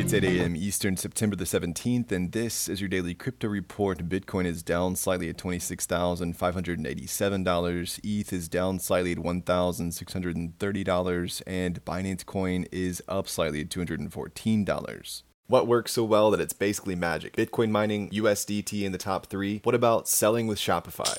It's 8 a.m. Eastern, September the 17th, and this is your daily crypto report. Bitcoin is down slightly at $26,587. ETH is down slightly at $1,630, and Binance Coin is up slightly at $214. What works so well that it's basically magic? Bitcoin mining, USDT in the top three. What about selling with Shopify?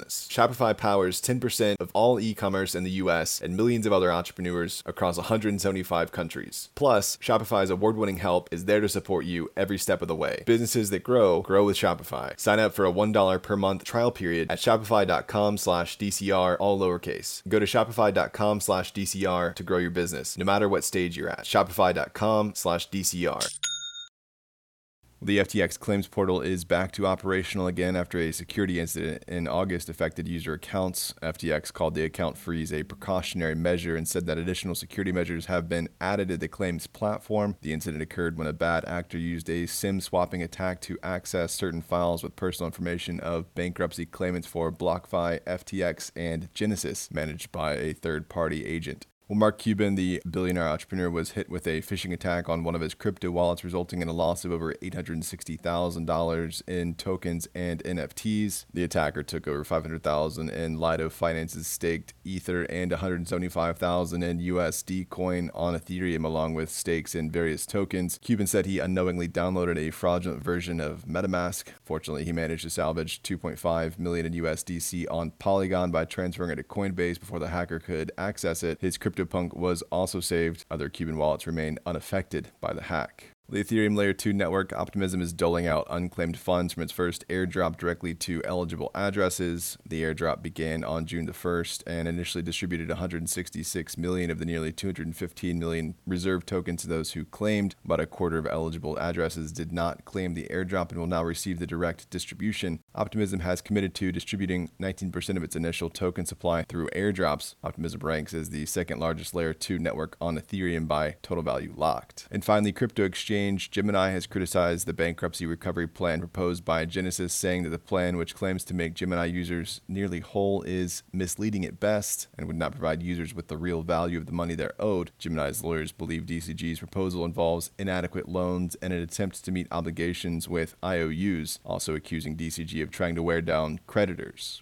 business. Shopify powers 10% of all e commerce in the US and millions of other entrepreneurs across 175 countries. Plus, Shopify's award winning help is there to support you every step of the way. Businesses that grow, grow with Shopify. Sign up for a $1 per month trial period at shopify.com slash DCR, all lowercase. Go to shopify.com slash DCR to grow your business, no matter what stage you're at. Shopify.com slash DCR. The FTX claims portal is back to operational again after a security incident in August affected user accounts. FTX called the account freeze a precautionary measure and said that additional security measures have been added to the claims platform. The incident occurred when a bad actor used a SIM swapping attack to access certain files with personal information of bankruptcy claimants for BlockFi, FTX, and Genesis, managed by a third party agent. Well, Mark Cuban, the billionaire entrepreneur, was hit with a phishing attack on one of his crypto wallets, resulting in a loss of over $860,000 in tokens and NFTs. The attacker took over $500,000 in Lido Finance's staked Ether and $175,000 in USD coin on Ethereum, along with stakes in various tokens. Cuban said he unknowingly downloaded a fraudulent version of MetaMask. Fortunately, he managed to salvage 2.5 million in USDC on Polygon by transferring it to Coinbase before the hacker could access it. His crypto CryptoPunk was also saved. Other Cuban wallets remain unaffected by the hack. The Ethereum Layer 2 network Optimism is doling out unclaimed funds from its first airdrop directly to eligible addresses. The airdrop began on June the 1st and initially distributed 166 million of the nearly 215 million reserved tokens to those who claimed. About a quarter of eligible addresses did not claim the airdrop and will now receive the direct distribution. Optimism has committed to distributing 19% of its initial token supply through airdrops. Optimism ranks as the second largest Layer 2 network on Ethereum by total value locked. And finally, Crypto Exchange exchange, Gemini has criticized the bankruptcy recovery plan proposed by Genesis, saying that the plan, which claims to make Gemini users nearly whole, is misleading at best and would not provide users with the real value of the money they're owed. Gemini's lawyers believe DCG's proposal involves inadequate loans and an attempt to meet obligations with IOUs, also accusing DCG of trying to wear down creditors.